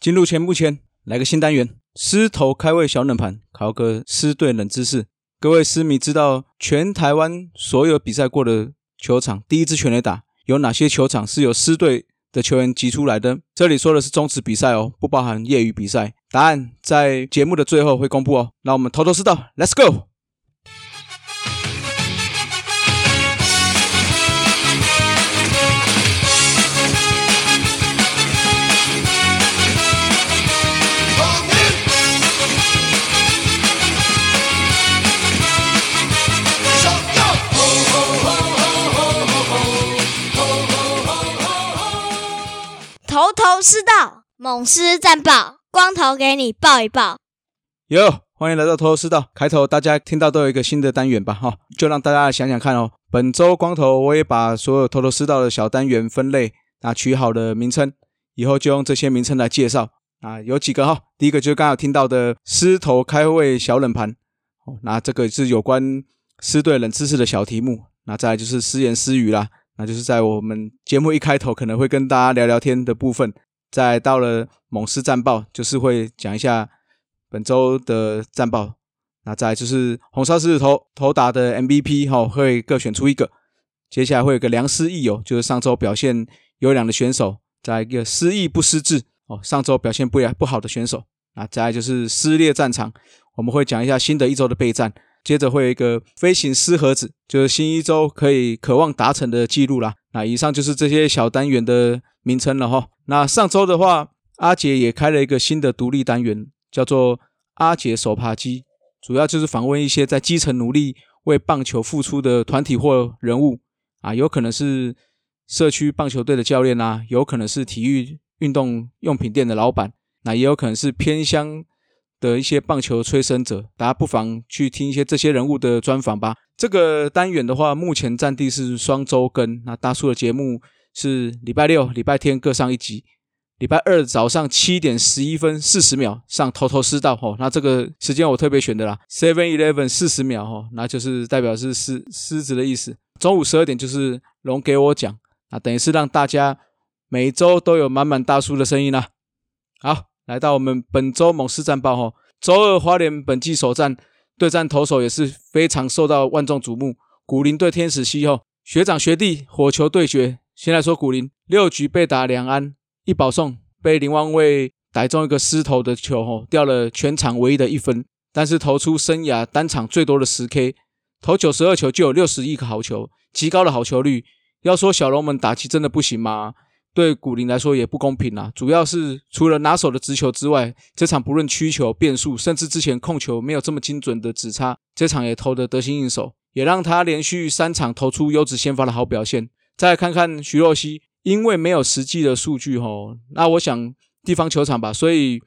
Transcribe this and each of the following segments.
进入前目前，来个新单元：狮头开胃小冷盘，考个狮队冷知识。各位狮迷知道全台湾所有比赛过的球场，第一支全垒打有哪些球场是由狮队的球员集出来的？这里说的是中职比赛哦，不包含业余比赛。答案在节目的最后会公布哦。那我们头头是道，Let's go！头头是道，猛狮战报，光头给你报一报。哟，欢迎来到头头师道。开头大家听到都有一个新的单元吧？哈，就让大家想想看哦。本周光头我也把所有头头师道的小单元分类，那取好了名称，以后就用这些名称来介绍。啊，有几个哈，第一个就是刚刚听到的狮头开胃小冷盘，哦，那这个是有关狮队冷知识的小题目。那再来就是私言私语啦。那就是在我们节目一开头可能会跟大家聊聊天的部分，再到了猛狮战报，就是会讲一下本周的战报。那再就是红烧狮子头头打的 MVP 哈，会各选出一个。接下来会有个良师益友，就是上周表现优良的选手，再一个失意不失智哦，上周表现不不好的选手。那再就是撕裂战场，我们会讲一下新的一周的备战。接着会有一个飞行狮盒子，就是新一周可以渴望达成的记录啦。那以上就是这些小单元的名称了哈。那上周的话，阿杰也开了一个新的独立单元，叫做阿杰手扒鸡，主要就是访问一些在基层努力为棒球付出的团体或人物啊，有可能是社区棒球队的教练啊，有可能是体育运动用品店的老板，那也有可能是偏乡。的一些棒球催生者，大家不妨去听一些这些人物的专访吧。这个单元的话，目前占地是双周更，那大叔的节目是礼拜六、礼拜天各上一集，礼拜二早上七点十一分四十秒上头头是道吼。那这个时间我特别选的啦，seven eleven 四十秒吼，那就是代表是狮狮子的意思。中午十二点就是龙给我讲，那等于是让大家每周都有满满大叔的声音啦。好。来到我们本周猛狮战报哈，周二花莲本季首战对战投手也是非常受到万众瞩目。古林对天使西后，学长学弟火球对决。先来说古林，六局被打两安一保送，被林万卫逮中一个失投的球吼，掉了全场唯一的一分。但是投出生涯单场最多的十 K，投九十二球就有六十亿个好球，极高的好球率。要说小龙们打击真的不行吗？对古林来说也不公平啊！主要是除了拿手的直球之外，这场不论曲球、变速，甚至之前控球没有这么精准的指差，这场也投得得心应手，也让他连续三场投出优质先发的好表现。再看看徐若曦，因为没有实际的数据吼，那我想地方球场吧，所以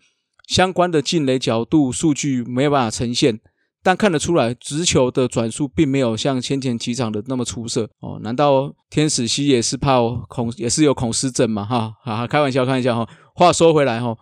相关的进垒角度数据没有办法呈现。但看得出来，直球的转速并没有像先前几场的那么出色哦。难道天使西也是怕恐，也是有恐失症嘛？哈，哈哈，开玩笑，开玩笑哈。话说回来哈，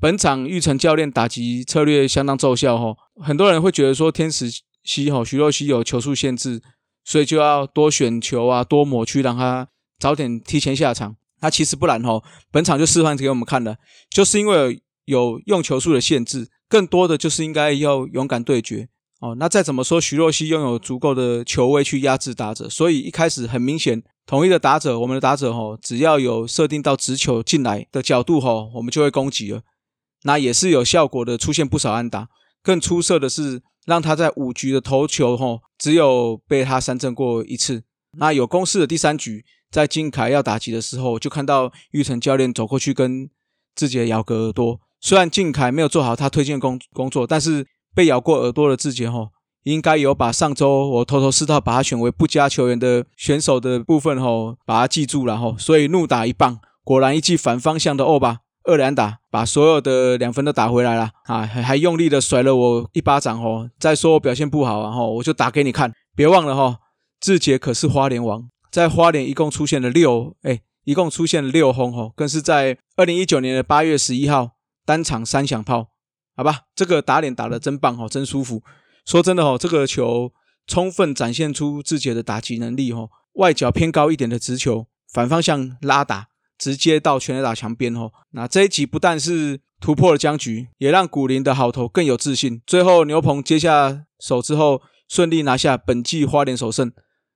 本场玉成教练打击策略相当奏效哈。很多人会觉得说天使西哈徐若曦有球速限制，所以就要多选球啊，多抹去让他早点提前下场。那其实不然哈，本场就示范给我们看了，就是因为有用球数的限制，更多的就是应该要勇敢对决。哦，那再怎么说，徐若曦拥有足够的球位去压制打者，所以一开始很明显，统一的打者，我们的打者吼，只要有设定到直球进来的角度吼，我们就会攻击了。那也是有效果的，出现不少安打。更出色的是，让他在五局的投球吼，只有被他三振过一次。那有攻势的第三局，在金凯要打击的时候，就看到玉成教练走过去跟自己的咬个耳朵。虽然靖凯没有做好他推荐工工作，但是。被咬过耳朵的志杰吼，应该有把上周我偷偷试到把他选为不佳球员的选手的部分吼，把他记住了吼，所以怒打一棒，果然一记反方向的欧巴二连打，把所有的两分都打回来了啊，还还用力的甩了我一巴掌哦，再说我表现不好啊吼，我就打给你看，别忘了吼，志杰可是花莲王，在花莲一共出现了六哎，一共出现了六轰哦，更是在二零一九年的八月十一号单场三响炮。好吧，这个打脸打得真棒哦，真舒服。说真的哦，这个球充分展现出志杰的打击能力哦。外角偏高一点的直球，反方向拉打，直接到全垒打墙边哦。那这一集不但是突破了僵局，也让古林的好投更有自信。最后牛棚接下手之后，顺利拿下本季花莲首胜。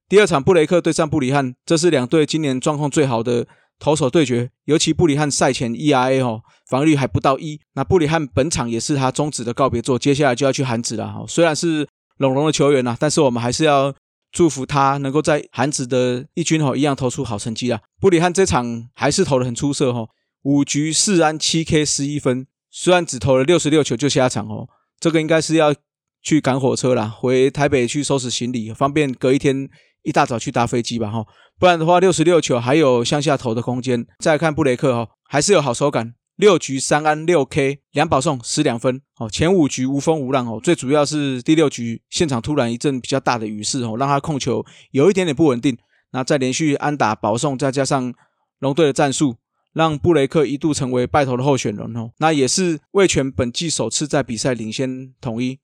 第二场布雷克对战布里汉，这是两队今年状况最好的投手对决。尤其布里汉赛前 ERA 哦，防御还不到一。那布里汉本场也是他终止的告别作，接下来就要去韩子了哈。虽然是龙龙的球员呐，但是我们还是要祝福他能够在韩子的一军哈一样投出好成绩啊。布里汉这场还是投的很出色哈。五局四安七 K 十一分，虽然只投了六十六球就下场哦，这个应该是要去赶火车啦，回台北去收拾行李，方便隔一天一大早去搭飞机吧哈。不然的话，六十六球还有向下投的空间。再看布雷克哈，还是有好手感，六局三安六 K 两保送十两分哦。前五局无风无浪哦，最主要是第六局现场突然一阵比较大的雨势哦，让他控球有一点点不稳定。那再连续安打保送，再加上龙队的战术。让布雷克一度成为败投的候选人哦，那也是魏权本季首次在比赛领先统一，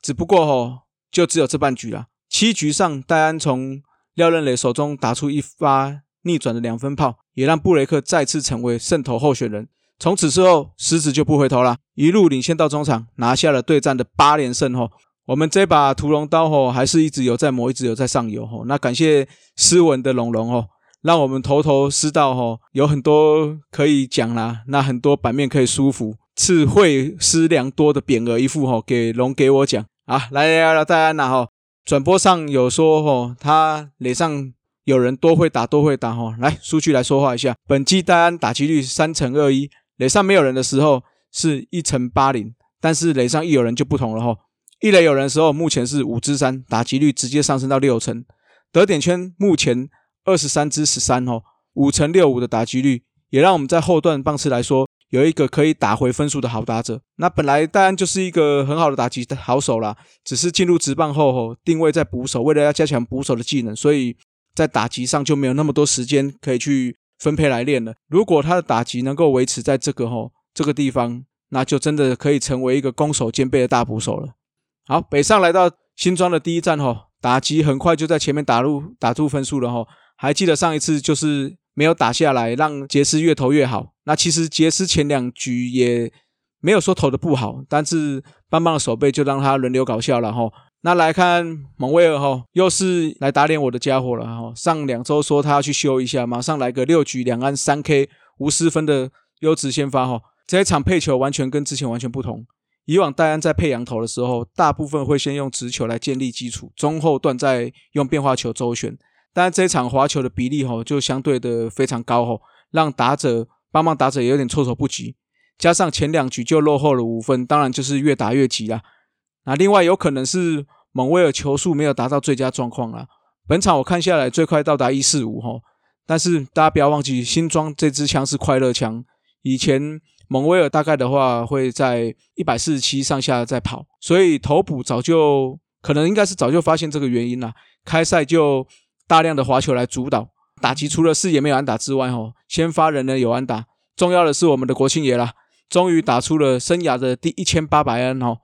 只不过哦，就只有这半局了。七局上，戴安从廖任磊手中打出一发逆转的两分炮，也让布雷克再次成为胜投候选人。从此之后，狮子就不回头了，一路领先到中场，拿下了对战的八连胜后，我们这把屠龙刀吼，还是一直有在磨，一直有在上游吼。那感谢斯文的龙龙哦。让我们头头是道吼，有很多可以讲啦，那很多版面可以舒服，赐惠师良多的匾额一副吼，给龙给我讲。啊，来来来，戴安娜吼，转播上有说吼，他脸上有人多会打多会打哈，来数据来说话一下，本季戴安打击率三乘二一，垒上没有人的时候是一乘八零，但是垒上一有人就不同了哈，一垒有人的时候目前是五支三，打击率直接上升到六成，得点圈目前。二十三支十三哦，五乘六五的打击率，也让我们在后段棒次来说有一个可以打回分数的好打者。那本来戴安就是一个很好的打击好手啦，只是进入职棒后吼，定位在捕手，为了要加强捕手的技能，所以在打击上就没有那么多时间可以去分配来练了。如果他的打击能够维持在这个吼这个地方，那就真的可以成为一个攻守兼备的大捕手了。好，北上来到新庄的第一站吼，打击很快就在前面打入打出分数了吼。还记得上一次就是没有打下来，让杰斯越投越好。那其实杰斯前两局也没有说投的不好，但是棒棒的手背就让他轮流搞笑了哈。那来看蒙威尔哈，又是来打脸我的家伙了哈。上两周说他要去修一下，马上来个六局两安三 K 无失分的优质先发哈。这一场配球完全跟之前完全不同。以往戴安在配羊头的时候，大部分会先用直球来建立基础，中后段再用变化球周旋。但这一场滑球的比例吼就相对的非常高吼，让打者帮忙打者也有点措手不及。加上前两局就落后了五分，当然就是越打越急啦。那另外有可能是蒙威尔球速没有达到最佳状况啦。本场我看下来最快到达一四五吼，但是大家不要忘记新装这支枪是快乐枪，以前蒙威尔大概的话会在一百四十七上下在跑，所以头补早就可能应该是早就发现这个原因了，开赛就。大量的滑球来主导打击，除了视野没有安打之外，哈，先发人呢有安打。重要的是我们的国庆爷啦，终于打出了生涯的第一千八百安哦。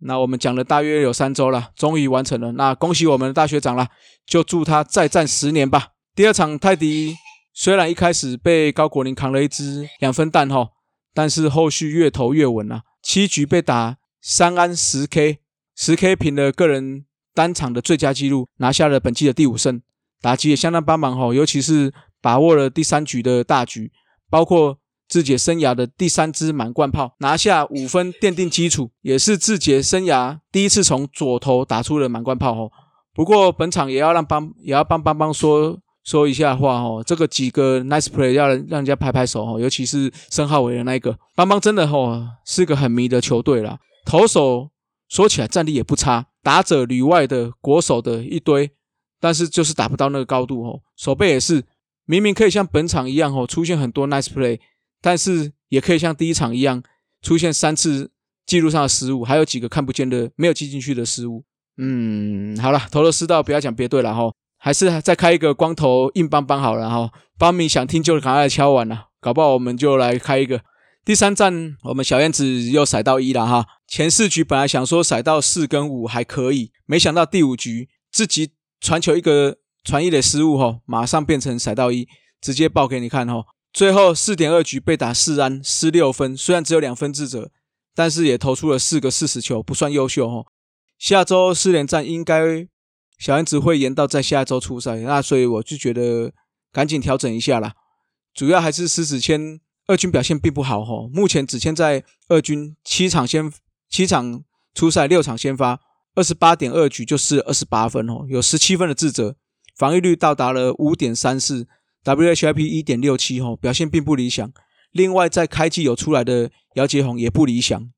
那我们讲了大约有三周了，终于完成了。那恭喜我们的大学长啦，就祝他再战十年吧。第二场泰迪虽然一开始被高国林扛了一支两分弹哈，但是后续越投越稳啊，七局被打三安十 K，十 K 平了个人单场的最佳纪录，拿下了本季的第五胜。打击也相当帮忙哈，尤其是把握了第三局的大局，包括志杰生涯的第三支满贯炮，拿下五分奠定基础，也是志杰生涯第一次从左投打出了满贯炮哦。不过本场也要让帮也要帮帮帮说说一下话哦，这个几个 nice play 要让人家拍拍手哦，尤其是申浩伟的那一个帮帮真的哦是个很迷的球队啦。投手说起来战力也不差，打者里外的国手的一堆。但是就是打不到那个高度哦，手背也是明明可以像本场一样哦，出现很多 nice play，但是也可以像第一场一样出现三次记录上的失误，还有几个看不见的没有记进去的失误。嗯，好了，投了四道，不要讲别队了哈，还是再开一个光头硬邦邦好了哈。邦米想听就赶快敲完了，搞不好我们就来开一个第三站，我们小燕子又甩到一了哈。前四局本来想说甩到四跟五还可以，没想到第五局自己。传球一个传一的失误哈，马上变成甩到一，直接报给你看哈。最后四点二局被打四安失六分，虽然只有两分自责，但是也投出了四个四十球，不算优秀哦。下周四连战应该小燕子会延到在下周出赛，那所以我就觉得赶紧调整一下啦。主要还是狮子谦二军表现并不好哦，目前只签在二军七场先七场出赛六场先发，二十八点二局就是二十八分哦，有十七分的自责，防御率到达了五点三四，WHIP 一点六七哦，表现并不理想。另外在开季有出来的姚杰宏也不理想。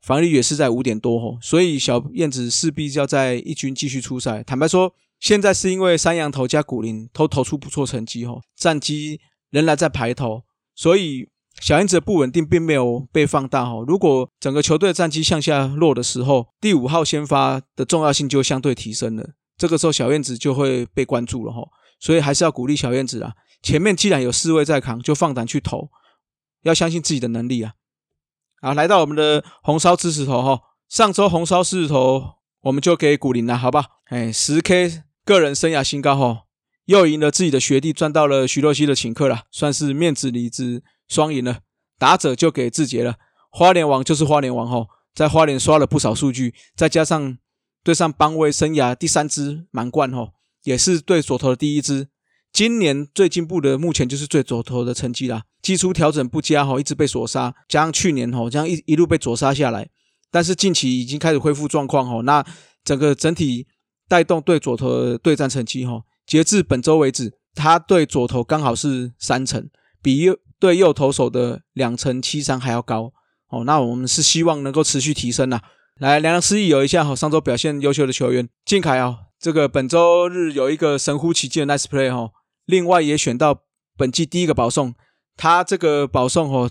防御率也是在五点多吼，所以小燕子势必要在一军继续出赛。坦白说，现在是因为三羊头加古林都投出不错成绩吼，战绩仍然在排头，所以小燕子的不稳定并没有被放大吼。如果整个球队战绩向下落的时候，第五号先发的重要性就相对提升了，这个时候小燕子就会被关注了吼。所以还是要鼓励小燕子啊，前面既然有四位在扛，就放胆去投，要相信自己的能力啊。啊，来到我们的红烧狮子头哈，上周红烧狮子头我们就给古林了，好吧？哎，十 K 个人生涯新高哈，又赢了自己的学弟，赚到了徐若曦的请客了，算是面子里子双赢了。打者就给志杰了，花莲王就是花莲王哈，在花莲刷了不少数据，再加上对上邦威生涯第三支满贯哈，也是对左投的第一支。今年最进步的，目前就是最左投的成绩啦。基础调整不佳哈，一直被锁杀，加上去年哈这样一一路被左杀下来，但是近期已经开始恢复状况哈。那整个整体带动对左投的对战成绩哈，截至本周为止，他对左投刚好是三成，比右对右投手的两成七三还要高哦。那我们是希望能够持续提升呐。来，两两失意有一下哈，上周表现优秀的球员靖凯啊，这个本周日有一个神乎其技的 nice play 哈。另外也选到本季第一个保送，他这个保送哦，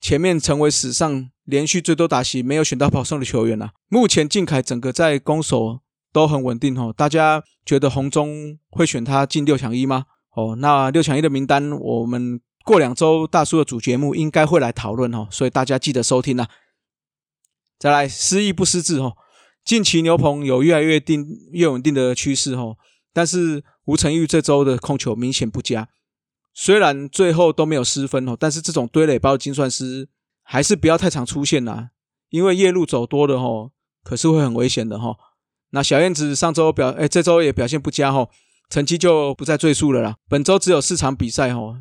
前面成为史上连续最多打席没有选到保送的球员了。目前靖凯整个在攻守都很稳定哦，大家觉得红中会选他进六强一吗？哦，那六强一的名单我们过两周大叔的主节目应该会来讨论哦，所以大家记得收听啊。再来失意不失智哦，近期牛棚有越来越定越稳定的趋势哦，但是。吴成玉这周的控球明显不佳，虽然最后都没有失分哦，但是这种堆垒包的精算师还是不要太常出现啦，因为夜路走多了吼，可是会很危险的哈。那小燕子上周表，哎，这周也表现不佳哦，成绩就不再赘述了啦。本周只有四场比赛哦，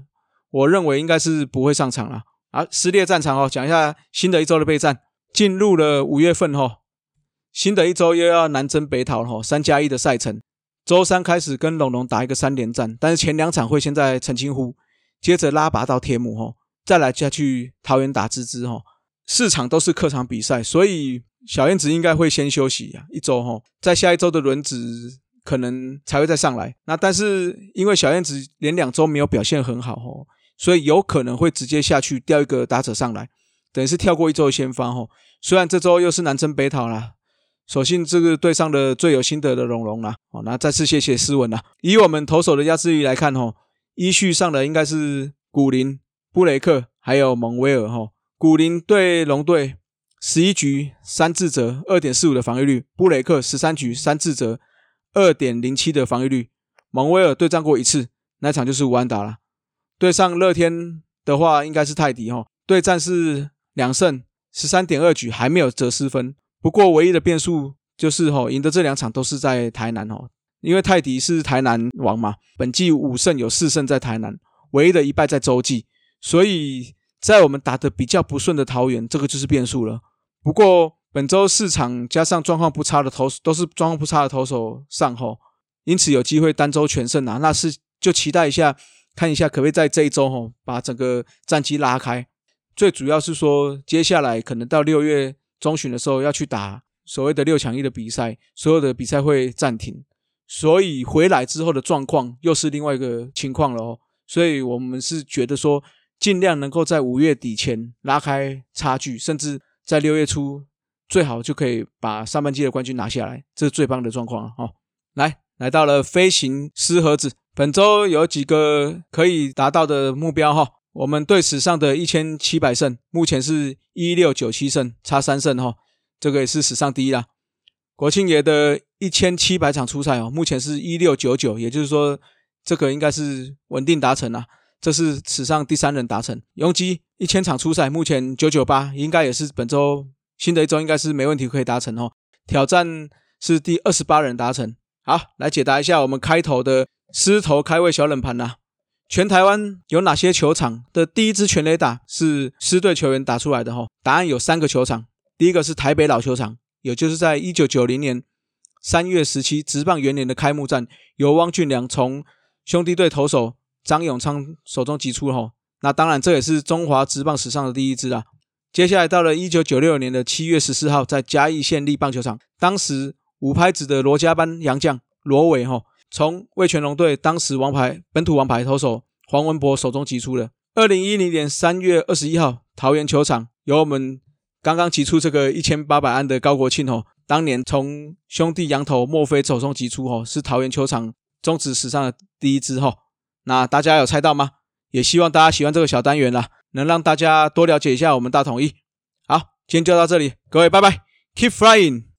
我认为应该是不会上场了。啊，撕裂战场哦，讲一下新的一周的备战，进入了五月份哈，新的一周又要南征北讨哈，三加一的赛程。周三开始跟龙龙打一个三连战，但是前两场会先在澄清湖，接着拉拔到铁母吼，再来再去桃园打芝芝吼，四场都是客场比赛，所以小燕子应该会先休息啊一周吼，在下一周的轮值可能才会再上来。那但是因为小燕子连两周没有表现很好吼，所以有可能会直接下去调一个打者上来，等于是跳过一周的先发吼。虽然这周又是南征北讨啦。所幸这个队上的最有心得的龙龙啦，哦，那再次谢谢斯文啦。以我们投手的压制力来看，吼，依序上的应该是古林、布雷克还有蒙威尔，哈。古林对龙队十一局三自责，二点四五的防御率；布雷克十三局三自责，二点零七的防御率。蒙威尔对战过一次，那场就是吴安达了。对上乐天的话，应该是泰迪，哈。对战是两胜十三点二局，还没有折失分。不过，唯一的变数就是吼，赢的这两场都是在台南哦，因为泰迪是台南王嘛，本季五胜有四胜在台南，唯一的一败在洲际，所以在我们打的比较不顺的桃园，这个就是变数了。不过本周四场加上状况不差的投都是状况不差的投手上吼，因此有机会单周全胜啊，那是就期待一下，看一下可不可以在这一周吼把整个战绩拉开。最主要是说，接下来可能到六月。中旬的时候要去打所谓的六强一的比赛，所有的比赛会暂停，所以回来之后的状况又是另外一个情况了哦。所以我们是觉得说，尽量能够在五月底前拉开差距，甚至在六月初最好就可以把上半季的冠军拿下来，这是最棒的状况了哦。来，来到了飞行师盒子，本周有几个可以达到的目标哈。我们队史上的一千七百胜，目前是一六九七胜，差三胜哈，这个也是史上第一啦。国庆爷的一千七百场出赛哦，目前是一六九九，也就是说这个应该是稳定达成啦。这是史上第三人达成。拥挤一千场初赛，目前九九八，应该也是本周新的一周应该是没问题可以达成哦。挑战是第二十八人达成。好，来解答一下我们开头的狮头开胃小冷盘呐。全台湾有哪些球场的第一支全垒打是狮队球员打出来的？哈，答案有三个球场。第一个是台北老球场，也就是在一九九零年三月十七职棒元年的开幕战，由汪俊良从兄弟队投手张永昌手中击出。哈，那当然这也是中华职棒史上的第一支啊。接下来到了一九九六年的七月十四号，在嘉义县立棒球场，当时五拍子的罗家班洋将罗伟，哈。从魏全龙队当时王牌本土王牌投手黄文博手中击出的。二零一零年三月二十一号，桃园球场由我们刚刚击出这个一千八百安的高国庆哦，当年从兄弟羊头墨菲手中击出哦，是桃园球场中职史上的第一支哦。那大家有猜到吗？也希望大家喜欢这个小单元啦，能让大家多了解一下我们大统一。好，今天就到这里，各位拜拜，Keep flying。